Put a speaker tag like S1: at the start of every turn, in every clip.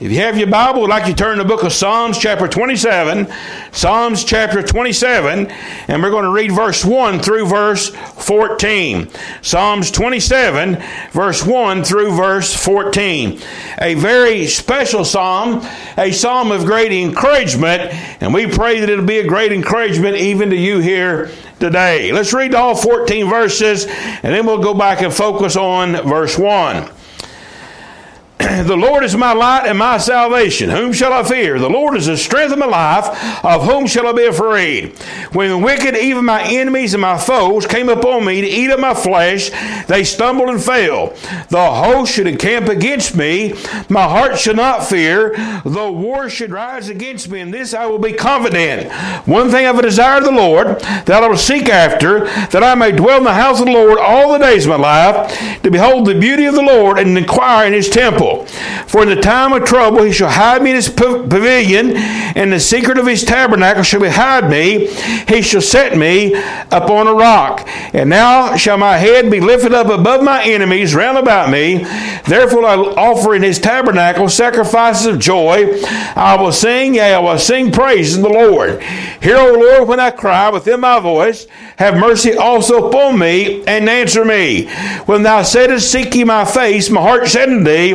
S1: If you have your Bible, I'd like you to turn to the book of Psalms, chapter 27. Psalms, chapter 27, and we're going to read verse 1 through verse 14. Psalms 27, verse 1 through verse 14. A very special psalm, a psalm of great encouragement, and we pray that it'll be a great encouragement even to you here today. Let's read all 14 verses, and then we'll go back and focus on verse 1. the Lord is my light and my salvation. Whom shall I fear? The Lord is the strength of my life. Of whom shall I be afraid? When the wicked, even my enemies and my foes, came upon me to eat up my flesh, they stumbled and fell. The host should encamp against me. My heart shall not fear. Though war should rise against me, in this I will be confident. One thing I have a desire of the Lord, that I will seek after, that I may dwell in the house of the Lord all the days of my life, to behold the beauty of the Lord and inquire in his temple. For in the time of trouble he shall hide me in his pavilion, and the secret of his tabernacle shall be hide me. He shall set me upon a rock. And now shall my head be lifted up above my enemies round about me. Therefore I offer in his tabernacle sacrifices of joy. I will sing, yea, I will sing praise to the Lord. Hear, O Lord, when I cry within my voice. Have mercy also upon me, and answer me. When thou saidst, Seek ye my face, my heart said unto thee,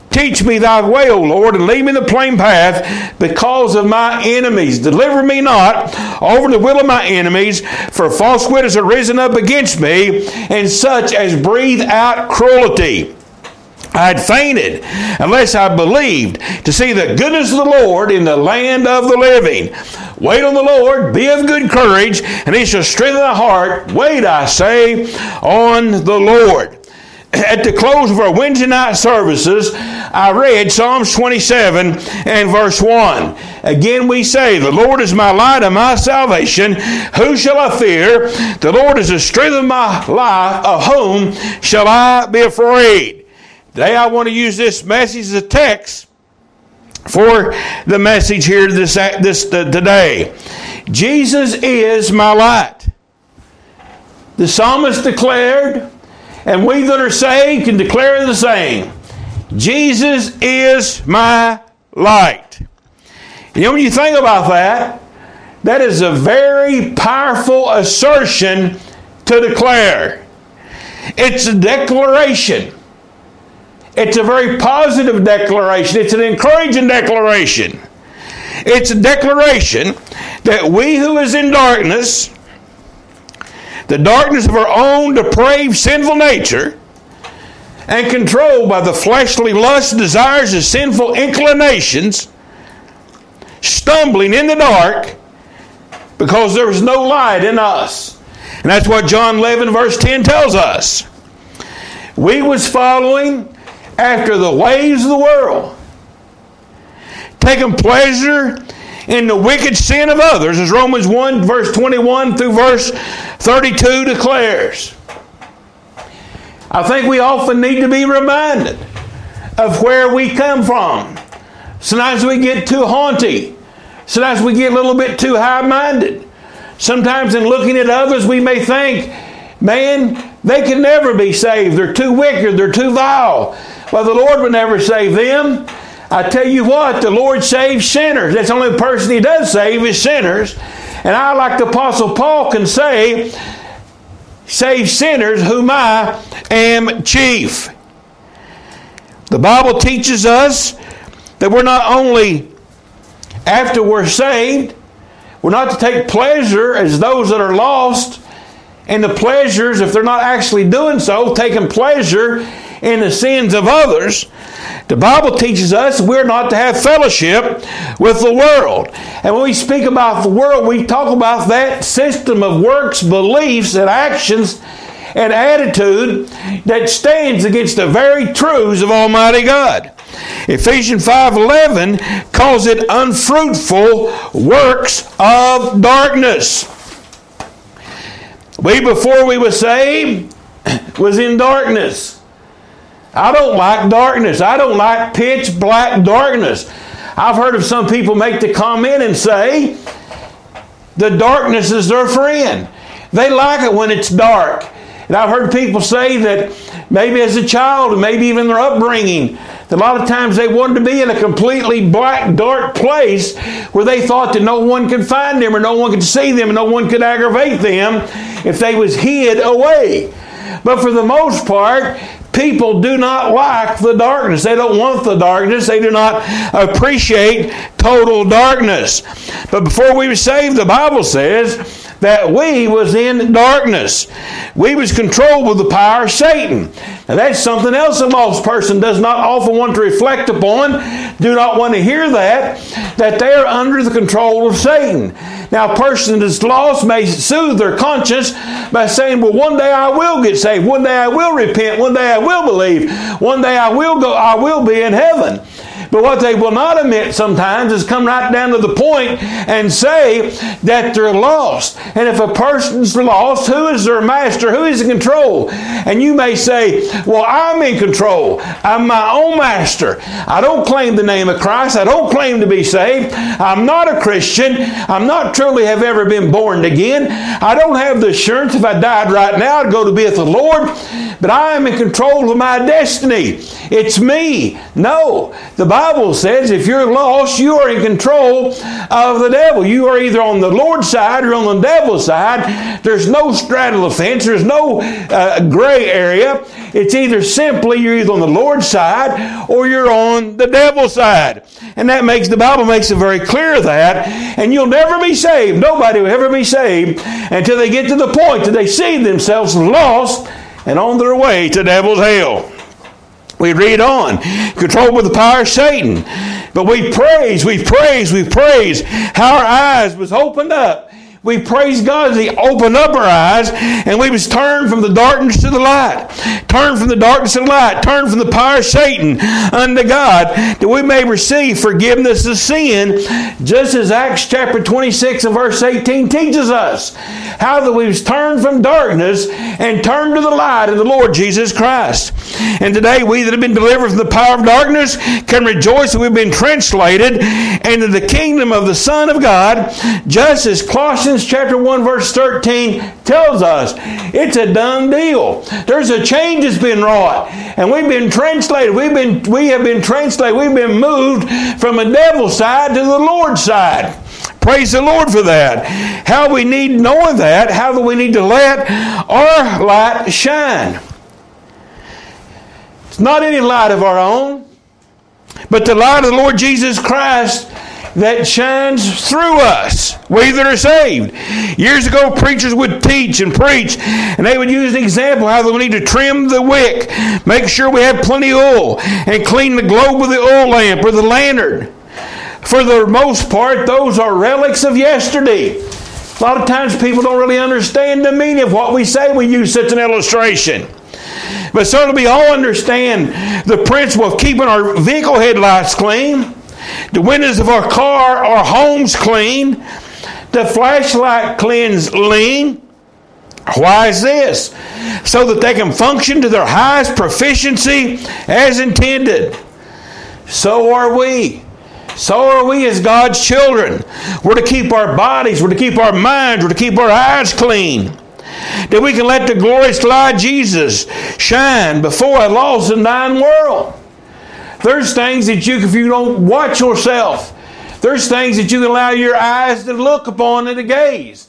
S1: Teach me thy way, O Lord, and lead me in the plain path because of my enemies. Deliver me not over the will of my enemies, for false witnesses are risen up against me, and such as breathe out cruelty. I had fainted unless I believed to see the goodness of the Lord in the land of the living. Wait on the Lord, be of good courage, and he shall strengthen thy heart. Wait, I say, on the Lord at the close of our Wednesday night services, I read Psalms 27 and verse 1. Again, we say, The Lord is my light and my salvation. Who shall I fear? The Lord is the strength of my life. Of whom shall I be afraid? Today, I want to use this message as a text for the message here this, this today. Jesus is my light. The psalmist declared, and we that are saved can declare the same Jesus is my light. You know, when you think about that, that is a very powerful assertion to declare. It's a declaration. It's a very positive declaration. It's an encouraging declaration. It's a declaration that we who is in darkness the darkness of our own depraved sinful nature and controlled by the fleshly lusts, desires, and sinful inclinations, stumbling in the dark because there was no light in us. And that's what John 11 verse 10 tells us. We was following after the ways of the world, taking pleasure in the wicked sin of others, as Romans 1, verse 21 through verse 32 declares. I think we often need to be reminded of where we come from. Sometimes we get too haughty. Sometimes we get a little bit too high minded. Sometimes in looking at others, we may think, man, they can never be saved. They're too wicked. They're too vile. Well, the Lord would never save them. I tell you what, the Lord saves sinners. That's the only person He does save is sinners. And I, like the Apostle Paul, can say, save sinners whom I am chief. The Bible teaches us that we're not only, after we're saved, we're not to take pleasure as those that are lost in the pleasures, if they're not actually doing so, taking pleasure in the sins of others. The Bible teaches us we're not to have fellowship with the world. And when we speak about the world, we talk about that system of works, beliefs, and actions and attitude that stands against the very truths of Almighty God. Ephesians 5:11 calls it unfruitful works of darkness. We before we were saved was in darkness. I don't like darkness. I don't like pitch black darkness. I've heard of some people make the comment and say, the darkness is their friend. They like it when it's dark. And I've heard people say that maybe as a child, maybe even their upbringing, that a lot of times they wanted to be in a completely black, dark place where they thought that no one could find them or no one could see them and no one could aggravate them if they was hid away. But for the most part, people do not like the darkness. They don't want the darkness. They do not appreciate total darkness. But before we were saved, the Bible says that we was in darkness. We was controlled with the power of Satan. Now that's something else a lost person does not often want to reflect upon, do not want to hear that, that they are under the control of Satan. Now a person that's lost may soothe their conscience by saying, Well, one day I will get saved, one day I will repent, one day I will believe, one day I will go, I will be in heaven. But what they will not admit sometimes is come right down to the point and say that they're lost. And if a person's lost, who is their master? Who is in control? And you may say, Well, I'm in control. I'm my own master. I don't claim the name of Christ. I don't claim to be saved. I'm not a Christian. I'm not truly have ever been born again. I don't have the assurance if I died right now I'd go to be with the Lord. But I am in control of my destiny. It's me. No. The Bible says if you're lost, you are in control of the devil. You are either on the Lord's side or on the devil's side. There's no straddle of fence. There's no uh, gray area. It's either simply you're either on the Lord's side or you're on the devil's side. And that makes the Bible makes it very clear that. And you'll never be saved. Nobody will ever be saved until they get to the point that they see themselves lost and on their way to devil's hell. We read on, controlled with the power of Satan. But we praise, we praise, we praise how our eyes was opened up we praise God as He opened up our eyes and we was turned from the darkness to the light. Turned from the darkness to the light. Turned from the power of Satan unto God that we may receive forgiveness of sin, just as Acts chapter 26 and verse 18 teaches us. How that we was turned from darkness and turned to the light of the Lord Jesus Christ. And today we that have been delivered from the power of darkness can rejoice that we've been translated into the kingdom of the Son of God, just as Colossians Colossians chapter 1 verse 13 tells us it's a done deal. There's a change that's been wrought. And we've been translated. We've been we have been translated. We've been moved from a devil's side to the Lord's side. Praise the Lord for that. How we need knowing that, how do we need to let our light shine? It's not any light of our own, but the light of the Lord Jesus Christ that shines through us, we that are saved. Years ago, preachers would teach and preach, and they would use an example how we need to trim the wick, make sure we have plenty of oil, and clean the globe with the oil lamp or the lantern. For the most part, those are relics of yesterday. A lot of times people don't really understand the meaning of what we say. We use such an illustration. But certainly we all understand the principle of keeping our vehicle headlights clean the windows of our car, our homes clean. The flashlight cleans lean. Why is this? So that they can function to their highest proficiency as intended. So are we. So are we as God's children. We're to keep our bodies, we're to keep our minds, we're to keep our eyes clean. That we can let the glorious light Jesus shine before a lost and dying world. There's things that you, if you don't watch yourself, there's things that you can allow your eyes to look upon and to gaze.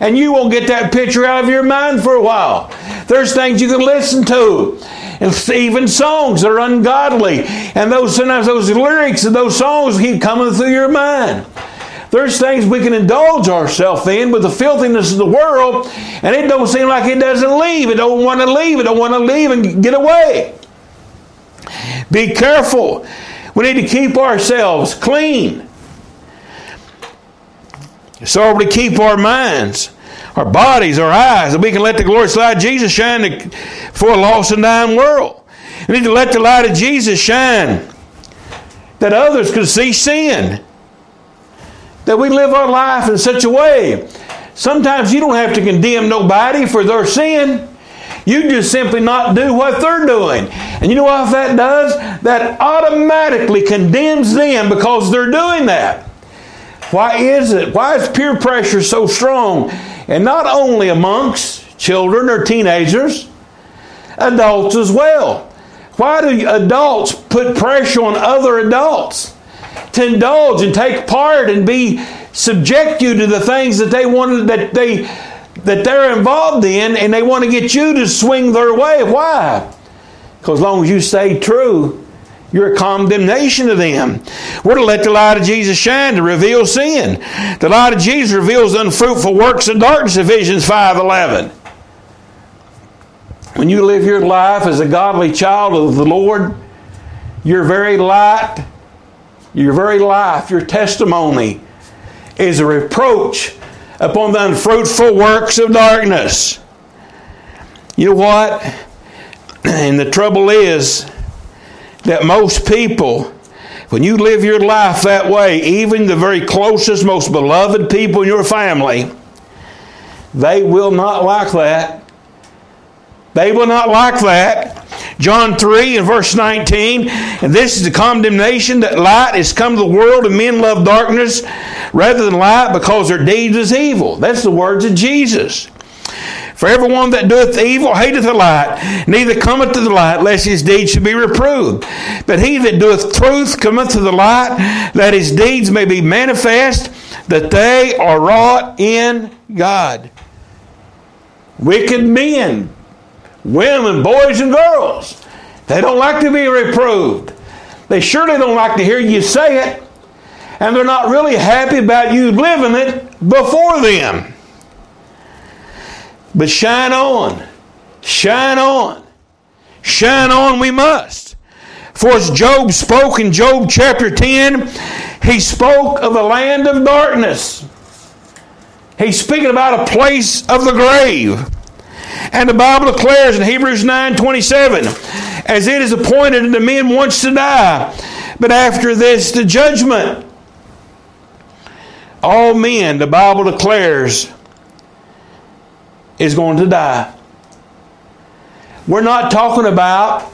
S1: And you won't get that picture out of your mind for a while. There's things you can listen to. And even songs that are ungodly. And those sometimes those lyrics of those songs keep coming through your mind. There's things we can indulge ourselves in with the filthiness of the world, and it don't seem like it doesn't leave. It don't want to leave. It don't want to leave and get away. Be careful. We need to keep ourselves clean. So we keep our minds, our bodies, our eyes, and we can let the glorious light of Jesus shine for a lost and dying world. We need to let the light of Jesus shine that others can see sin. That we live our life in such a way. Sometimes you don't have to condemn nobody for their sin. You just simply not do what they're doing. And you know what that does? That automatically condemns them because they're doing that. Why is it? Why is peer pressure so strong? And not only amongst children or teenagers, adults as well. Why do adults put pressure on other adults to indulge and take part and be subject you to the things that they wanted that they that they're involved in and they want to get you to swing their way. Why? Because as long as you stay true, you're a condemnation to them. We're to let the light of Jesus shine to reveal sin. The light of Jesus reveals unfruitful works of darkness, Ephesians 5.11. When you live your life as a godly child of the Lord, your very light, your very life, your testimony is a reproach upon the unfruitful works of darkness. You know what? And the trouble is that most people, when you live your life that way, even the very closest, most beloved people in your family, they will not like that. They will not like that. John 3 and verse 19, and this is the condemnation that light is come to the world and men love darkness rather than light because their deeds is evil. That's the words of Jesus. For everyone that doeth evil hateth the light, neither cometh to the light, lest his deeds should be reproved. But he that doeth truth cometh to the light, that his deeds may be manifest, that they are wrought in God. Wicked men women, boys, and girls. They don't like to be reproved. They surely don't like to hear you say it. And they're not really happy about you living it before them. But shine on. Shine on. Shine on we must. For as Job spoke in Job chapter 10, he spoke of the land of darkness. He's speaking about a place of the grave. And the Bible declares in Hebrews 9 27, as it is appointed unto men once to die, but after this the judgment. All men, the Bible declares, is going to die. We're not talking about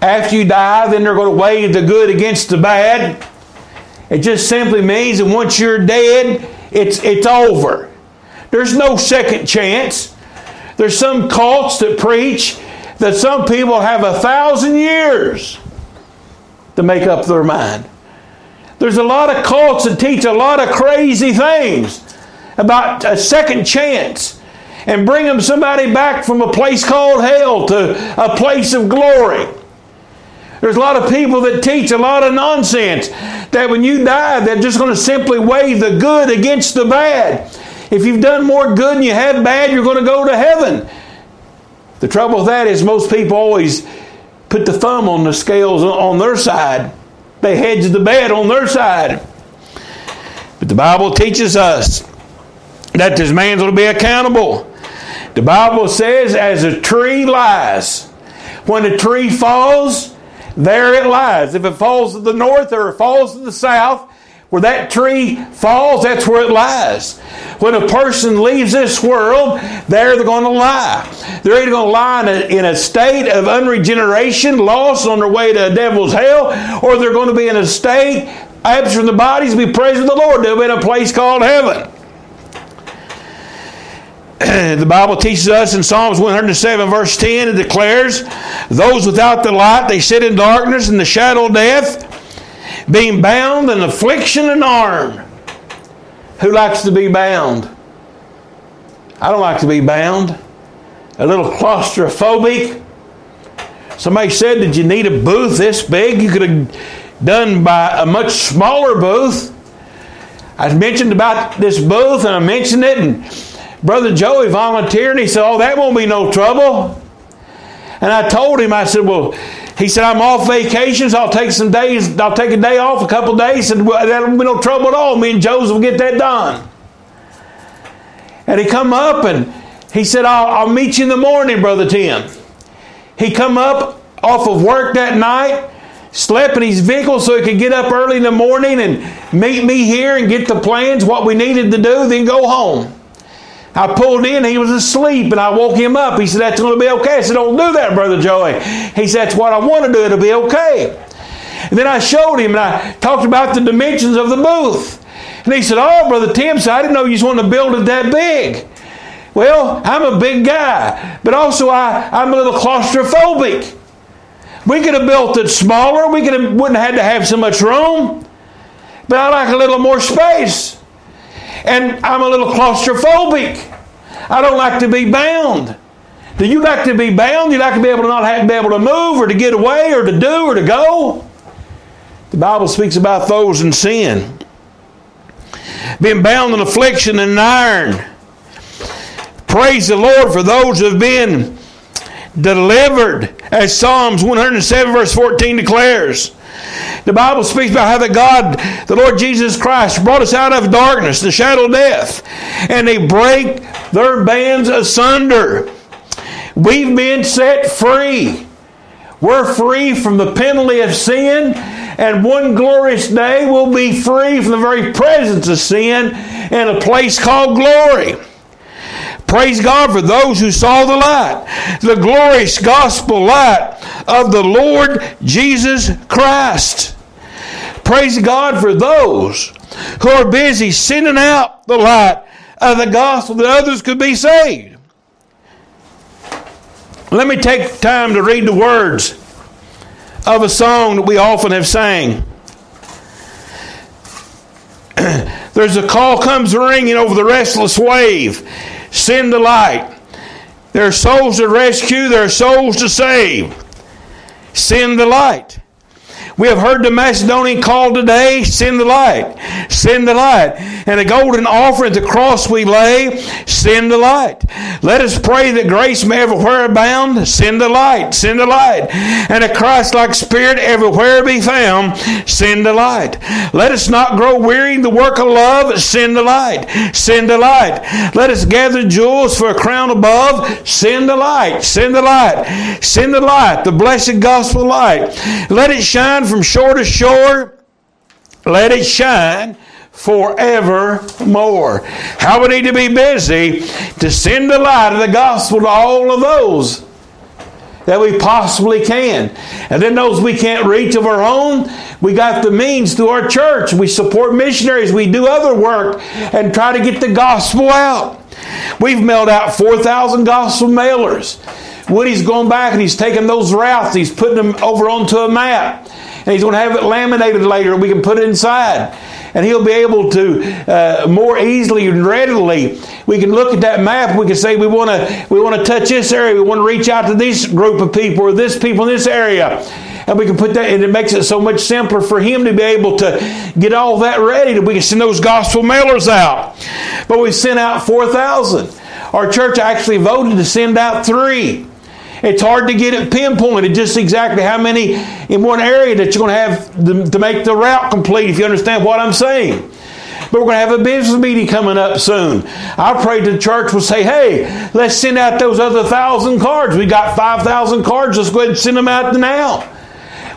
S1: after you die, then they're going to weigh the good against the bad. It just simply means that once you're dead, it's, it's over. There's no second chance. There's some cults that preach that some people have a thousand years to make up their mind. There's a lot of cults that teach a lot of crazy things about a second chance and bring them somebody back from a place called hell to a place of glory. There's a lot of people that teach a lot of nonsense that when you die, they're just going to simply weigh the good against the bad. If you've done more good than you have bad, you're going to go to heaven. The trouble with that is most people always put the thumb on the scales on their side. They hedge the bed on their side. But the Bible teaches us that this man's going to be accountable. The Bible says, as a tree lies, when a tree falls, there it lies. If it falls to the north or it falls to the south, where that tree falls, that's where it lies. When a person leaves this world, there they're going to lie. They're either going to lie in a, in a state of unregeneration, lost on their way to a devil's hell, or they're going to be in a state, absent from the bodies, be praised with the Lord. They'll be in a place called heaven. the Bible teaches us in Psalms 107, verse 10, it declares, Those without the light, they sit in darkness and the shadow of death being bound in affliction and arm. Who likes to be bound? I don't like to be bound. A little claustrophobic. Somebody said, Did you need a booth this big? You could have done by a much smaller booth. I mentioned about this booth and I mentioned it, and Brother Joey volunteered and he said, Oh, that won't be no trouble. And I told him, I said, Well, he said, I'm off vacations. I'll take some days. I'll take a day off, a couple days, and that'll be no trouble at all. Me and Joseph will get that done. And he come up and he said, I'll, I'll meet you in the morning, Brother Tim. He come up off of work that night, slept in his vehicle so he could get up early in the morning and meet me here and get the plans, what we needed to do, then go home. I pulled in, he was asleep, and I woke him up. He said, That's going to be okay. I said, Don't do that, Brother Joey. He said, That's what I want to do. It'll be okay. And then I showed him and I talked about the dimensions of the booth. And he said, Oh, Brother Tim, so I didn't know you just wanted to build it that big. Well, I'm a big guy, but also I, I'm a little claustrophobic. We could have built it smaller. We could have, wouldn't have had to have so much room. But I like a little more space. And I'm a little claustrophobic. I don't like to be bound. Do you like to be bound? You like to be able to not have to be able to move or to get away or to do or to go? The Bible speaks about those in sin. Being bound in affliction and iron. Praise the Lord for those who have been delivered, as Psalms 107, verse 14 declares. The Bible speaks about how that God, the Lord Jesus Christ, brought us out of darkness, the shadow of death, and they break their bands asunder. We've been set free. We're free from the penalty of sin, and one glorious day we'll be free from the very presence of sin in a place called glory. Praise God for those who saw the light, the glorious gospel light of the Lord Jesus Christ. Praise God for those who are busy sending out the light of the gospel that others could be saved. Let me take time to read the words of a song that we often have sang. There's a call comes ringing over the restless wave. Send the light. There are souls to rescue, there are souls to save. Send the light. We have heard the Macedonian call today, send the light, send the light. And a golden offering at the cross we lay, send the light. Let us pray that grace may everywhere abound, send the light, send the light. And a Christ-like spirit everywhere be found, send the light. Let us not grow weary in the work of love, send the light, send the light. Let us gather jewels for a crown above, send the light, send the light, send the light, the blessed gospel light. Let it shine from shore to shore. Let it shine forevermore. How we need to be busy to send the light of the gospel to all of those that we possibly can. And then those we can't reach of our own, we got the means through our church. We support missionaries, we do other work and try to get the gospel out. We've mailed out 4,000 gospel mailers. Woody's going back and he's taking those routes, he's putting them over onto a map and he's going to have it laminated later. We can put it inside. And he'll be able to uh, more easily and readily. We can look at that map. We can say we want to we want to touch this area. We want to reach out to this group of people or this people in this area and we can put that and it makes it so much simpler for him to be able to get all that ready that we can send those gospel mailers out but we sent out 4000 our church actually voted to send out three it's hard to get it pinpointed just exactly how many in one area that you're going to have to make the route complete, if you understand what I'm saying. But we're going to have a business meeting coming up soon. I pray the church will say, hey, let's send out those other thousand cards. We got 5,000 cards. Let's go ahead and send them out now.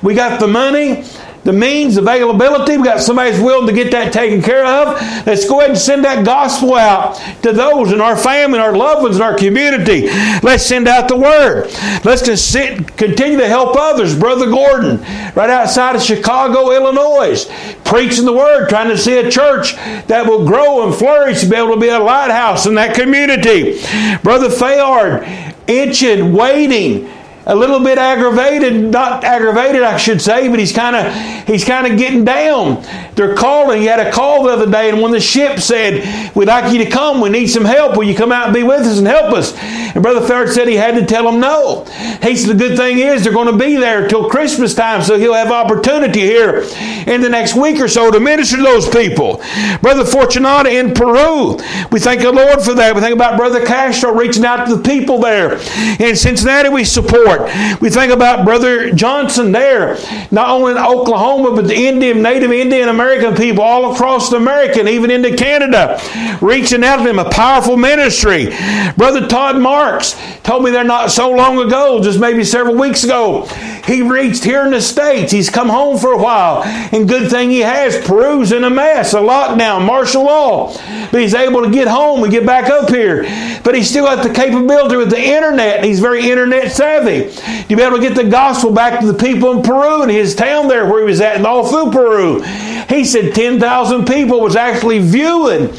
S1: We got the money the means, availability. We've got somebody who's willing to get that taken care of. Let's go ahead and send that gospel out to those in our family, our loved ones, in our community. Let's send out the word. Let's continue to help others. Brother Gordon, right outside of Chicago, Illinois, preaching the word, trying to see a church that will grow and flourish, be able to be a lighthouse in that community. Brother Fayard, itching, waiting a little bit aggravated, not aggravated, I should say, but he's kind of he's kind of getting down. They're calling. He had a call the other day, and when the ship said, "We'd like you to come. We need some help. Will you come out and be with us and help us?" And Brother Third said he had to tell them no. He said the good thing is they're going to be there till Christmas time, so he'll have opportunity here in the next week or so to minister to those people. Brother Fortunata in Peru, we thank the Lord for that. We think about Brother Castro reaching out to the people there in Cincinnati. We support. We think about Brother Johnson there, not only in Oklahoma, but the Indian, Native Indian American people all across America and even into Canada, reaching out to them, a powerful ministry. Brother Todd Marks told me there not so long ago, just maybe several weeks ago, he reached here in the States. He's come home for a while, and good thing he has. Peru's in a mess, a lockdown, martial law. But he's able to get home and get back up here. But he's still got the capability with the internet, and he's very internet savvy. To be able to get the gospel back to the people in Peru and his town there where he was at in Alfu, Peru. He said 10,000 people was actually viewing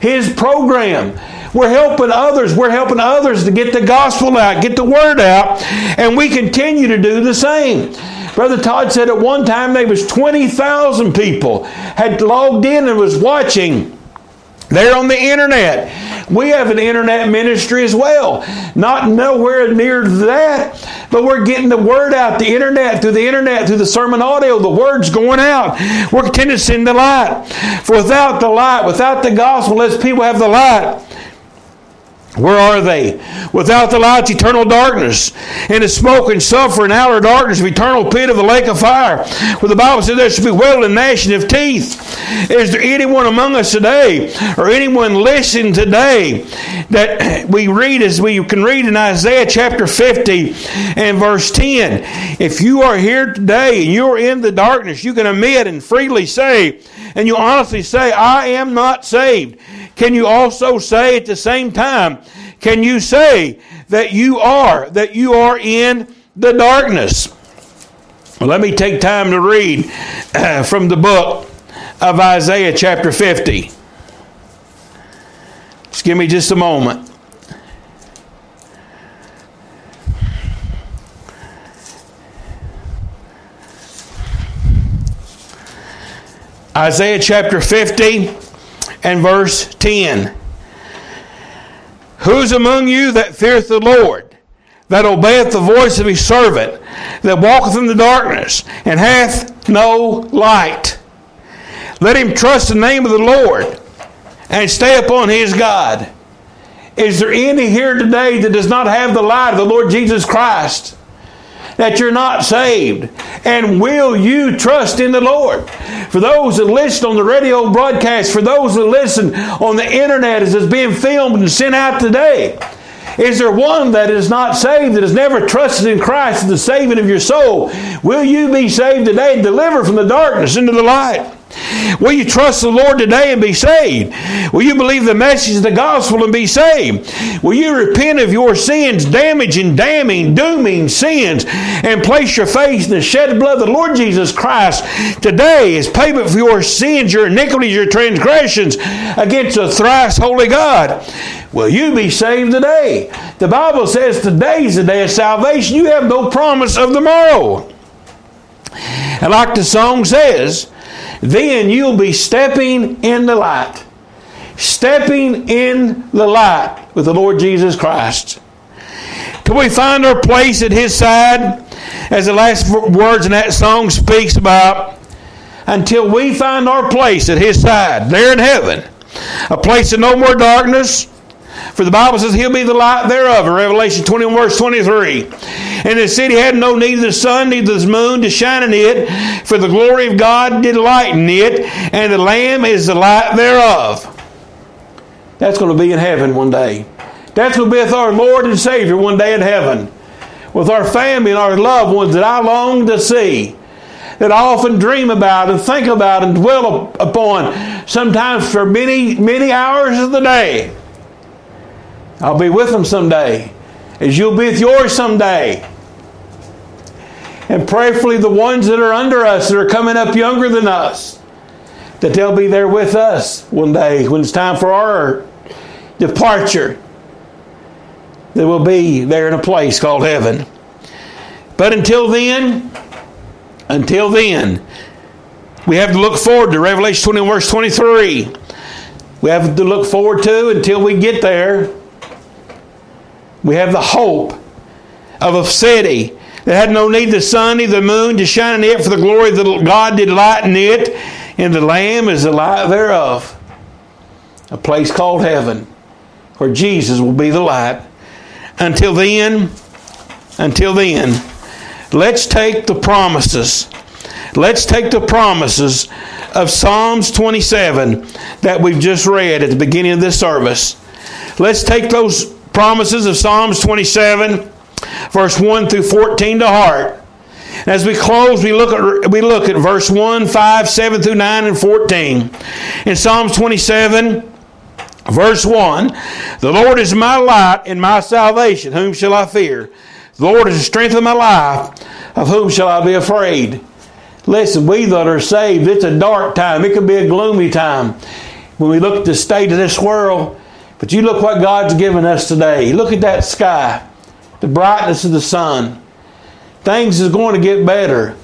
S1: his program. We're helping others. We're helping others to get the gospel out, get the word out, and we continue to do the same. Brother Todd said at one time there was 20,000 people had logged in and was watching there on the internet. We have an internet ministry as well. Not nowhere near that, but we're getting the word out, the internet, through the internet, through the SermonAudio, the word's going out. We're continuing to send the light. For without the light, without the gospel, unless people have the light, where are they? Without the light's eternal darkness, and the smoke and sulfur and outer darkness of eternal pit of the lake of fire. Where the Bible says there should be wailing and gnashing of teeth. Is there anyone among us today, or anyone listening today, that we read as we can read in Isaiah chapter 50 and verse 10? If you are here today and you're in the darkness, you can admit and freely say, and you honestly say, I am not saved. Can you also say at the same time, can you say that you are, that you are in the darkness? Well, let me take time to read uh, from the book of Isaiah chapter 50. Just give me just a moment. Isaiah chapter 50 and verse 10. Who's among you that feareth the Lord, that obeyeth the voice of his servant, that walketh in the darkness, and hath no light? Let him trust the name of the Lord and stay upon his God. Is there any here today that does not have the light of the Lord Jesus Christ? That you're not saved? And will you trust in the Lord? For those that listen on the radio broadcast, for those that listen on the internet as it's being filmed and sent out today, is there one that is not saved, that has never trusted in Christ as the saving of your soul? Will you be saved today and delivered from the darkness into the light? Will you trust the Lord today and be saved? Will you believe the message of the gospel and be saved? Will you repent of your sins, damaging, damning, dooming sins, and place your faith in the shed blood of the Lord Jesus Christ today as payment for your sins, your iniquities, your transgressions against a thrice holy God? Will you be saved today? The Bible says today is the day of salvation. You have no promise of tomorrow. And like the song says, then you'll be stepping in the light. Stepping in the light with the Lord Jesus Christ. Can we find our place at His side, as the last words in that song speaks about, until we find our place at His side, there in heaven, a place of no more darkness, for the Bible says he'll be the light thereof Revelation 21, verse 23. And the city had no need of the sun, neither the moon to shine in it, for the glory of God did lighten it, and the Lamb is the light thereof. That's going to be in heaven one day. That's going to be with our Lord and Savior one day in heaven. With our family and our loved ones that I long to see that I often dream about and think about and dwell upon, sometimes for many, many hours of the day. I'll be with them someday, as you'll be with yours someday. And prayerfully, the ones that are under us that are coming up younger than us, that they'll be there with us one day when it's time for our departure. That we'll be there in a place called heaven. But until then, until then, we have to look forward to Revelation 20, verse 23. We have to look forward to until we get there we have the hope of a city that had no need the sun, neither the moon to shine in it, for the glory of God did lighten it, and the Lamb is the light thereof. A place called heaven, where Jesus will be the light. Until then, Until then, let's take the promises. Let's take the promises of Psalms 27 that we've just read at the beginning of this service. Let's take those promises of Psalms 27, verse 1 through 14 to heart. As we close, we look at we look at verse 1, 5, 7 through 9, and 14. In Psalms 27, verse 1, the Lord is my light and my salvation. Whom shall I fear? The Lord is the strength of my life. Of whom shall I be afraid? Listen, we that are saved, it's a dark time. It could be a gloomy time when we look at the state of this world. But you look what God's given us today. Look at that sky, the brightness of the sun. Things is going to get better.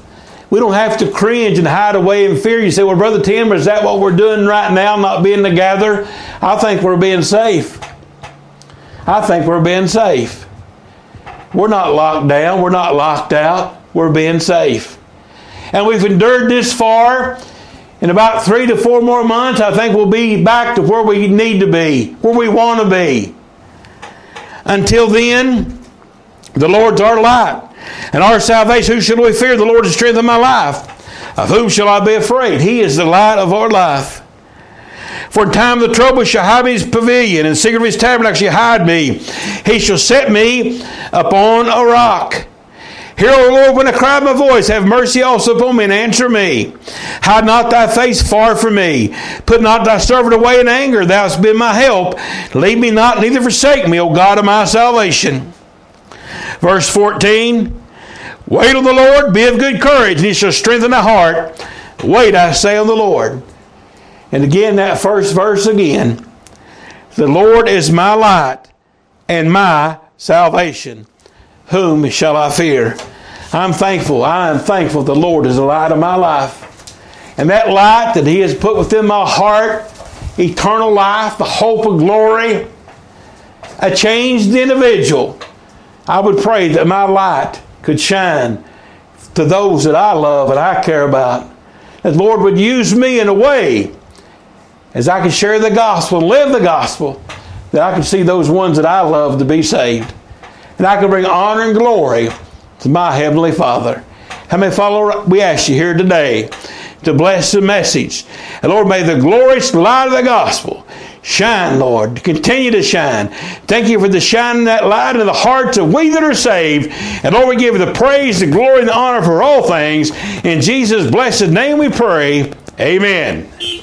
S1: We don't have to cringe and hide away in fear. You say, well, Brother Tim, is that what we're doing right now, not being together? I think we're being safe. I think we're being safe. We're not locked down. We're not locked out. We're being safe. And we've endured this far. In about three to four more months, I think we'll be back to where we need to be, where we want to be. Until then, the Lord's our light and our salvation. Who shall we fear? The Lord is the strength of my life. Of whom shall I be afraid? He is the light of our life. For in time of trouble shall hide me his pavilion, and secret of his tabernacle shall hide me. He shall set me upon a rock. Hear, O Lord, when I cry my voice, have mercy also upon me and answer me. Hide not thy face far from me. Put not thy servant away in anger. Thou hast been my help. Leave me not, neither forsake me, O God of my salvation. Verse 14 Wait on the Lord, be of good courage, and he shall strengthen thy heart. Wait, I say, on the Lord. And again, that first verse again. The Lord is my light and my salvation. Whom shall I fear? I'm thankful. I am thankful the Lord is the light of my life. And that light that He has put within my heart, eternal life, the hope of glory, a changed individual. I would pray that my light could shine to those that I love and I care about. That Lord would use me in a way as I can share the gospel live the gospel, that I can see those ones that I love to be saved. And I can bring honor and glory to my Heavenly Father. How many follow? We ask you here today to bless the message. And Lord, may the glorious light of the gospel shine, Lord, continue to shine. Thank you for the shining that light in the hearts of we that are saved. And Lord, we give you the praise, the glory, and the honor for all things. In Jesus' blessed name we pray. Amen.